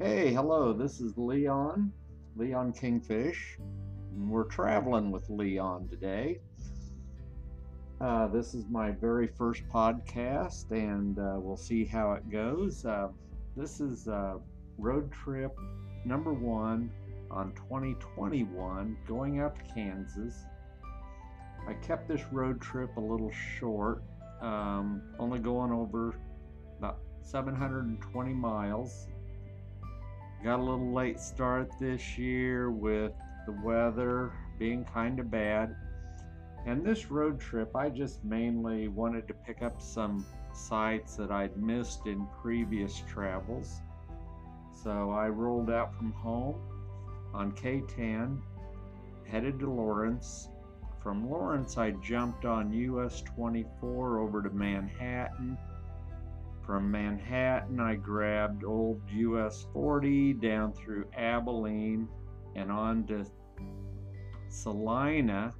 Hey, hello, this is Leon, Leon Kingfish. And we're traveling with Leon today. Uh, this is my very first podcast, and uh, we'll see how it goes. Uh, this is uh, road trip number one on 2021 going out to Kansas. I kept this road trip a little short, um, only going over about 720 miles Got a little late start this year with the weather being kind of bad. And this road trip, I just mainly wanted to pick up some sites that I'd missed in previous travels. So I rolled out from home on K10, headed to Lawrence. From Lawrence, I jumped on US 24 over to Manhattan from Manhattan, I grabbed old US 40 down through Abilene and on to Salina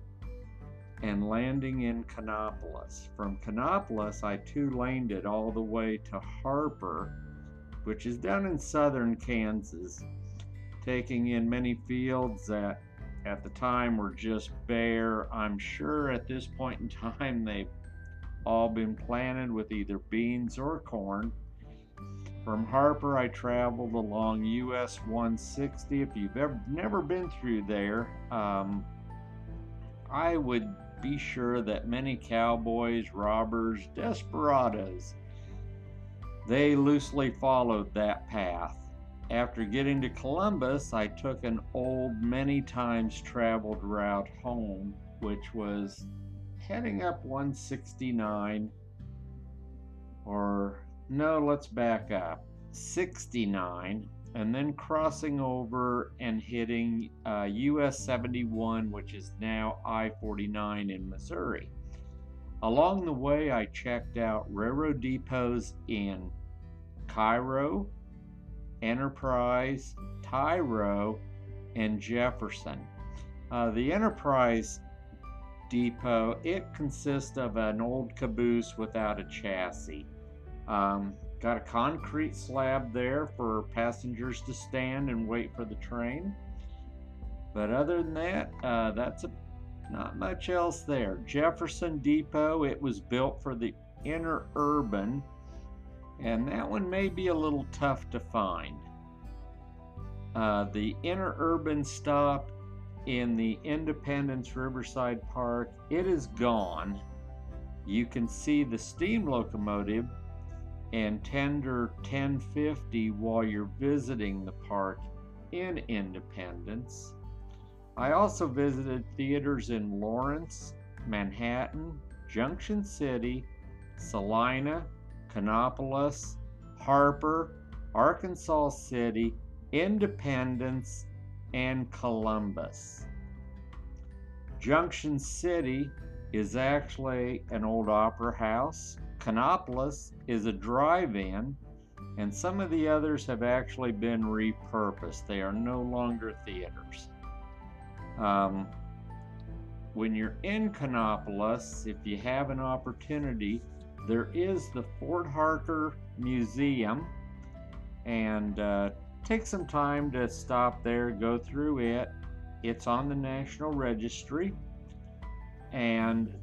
and landing in Kanopolis. From Kanopolis, I two laned it all the way to Harper, which is down in southern Kansas, taking in many fields that at the time were just bare. I'm sure at this point in time they've all been planted with either beans or corn. From Harper, I traveled along US 160. If you've ever never been through there, um, I would be sure that many cowboys, robbers, desperados, they loosely followed that path. After getting to Columbus, I took an old, many times traveled route home, which was heading up 169, or no, let's back up 69, and then crossing over and hitting uh, US 71, which is now I 49 in Missouri. Along the way, I checked out railroad depots in Cairo, Enterprise, Tyro, and Jefferson. Uh, the Enterprise depot. It consists of an old caboose without a chassis. Um, got a concrete slab there for passengers to stand and wait for the train. But other than that, uh, that's a, not much else there. Jefferson Depot, it was built for the inner urban, and that one may be a little tough to find. Uh, the interurban stop in the Independence Riverside Park, it is gone. You can see the steam locomotive and tender 1050 while you're visiting the park in Independence. I also visited theaters in Lawrence, Manhattan, Junction City, Salina, Kanopolis, Harper, Arkansas City, Independence, and Columbus. Junction City is actually an old opera house. Kanopolis is a drive in, and some of the others have actually been repurposed. They are no longer theaters. Um, when you're in Kanopolis, if you have an opportunity, there is the Fort Harker Museum, and uh, Take some time to stop there, go through it. It's on the National Registry, and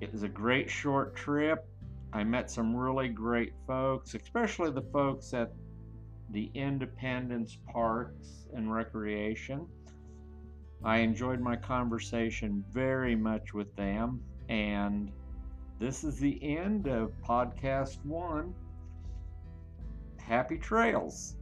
it was a great short trip. I met some really great folks, especially the folks at the Independence Parks and Recreation. I enjoyed my conversation very much with them, and this is the end of podcast one. Happy trails.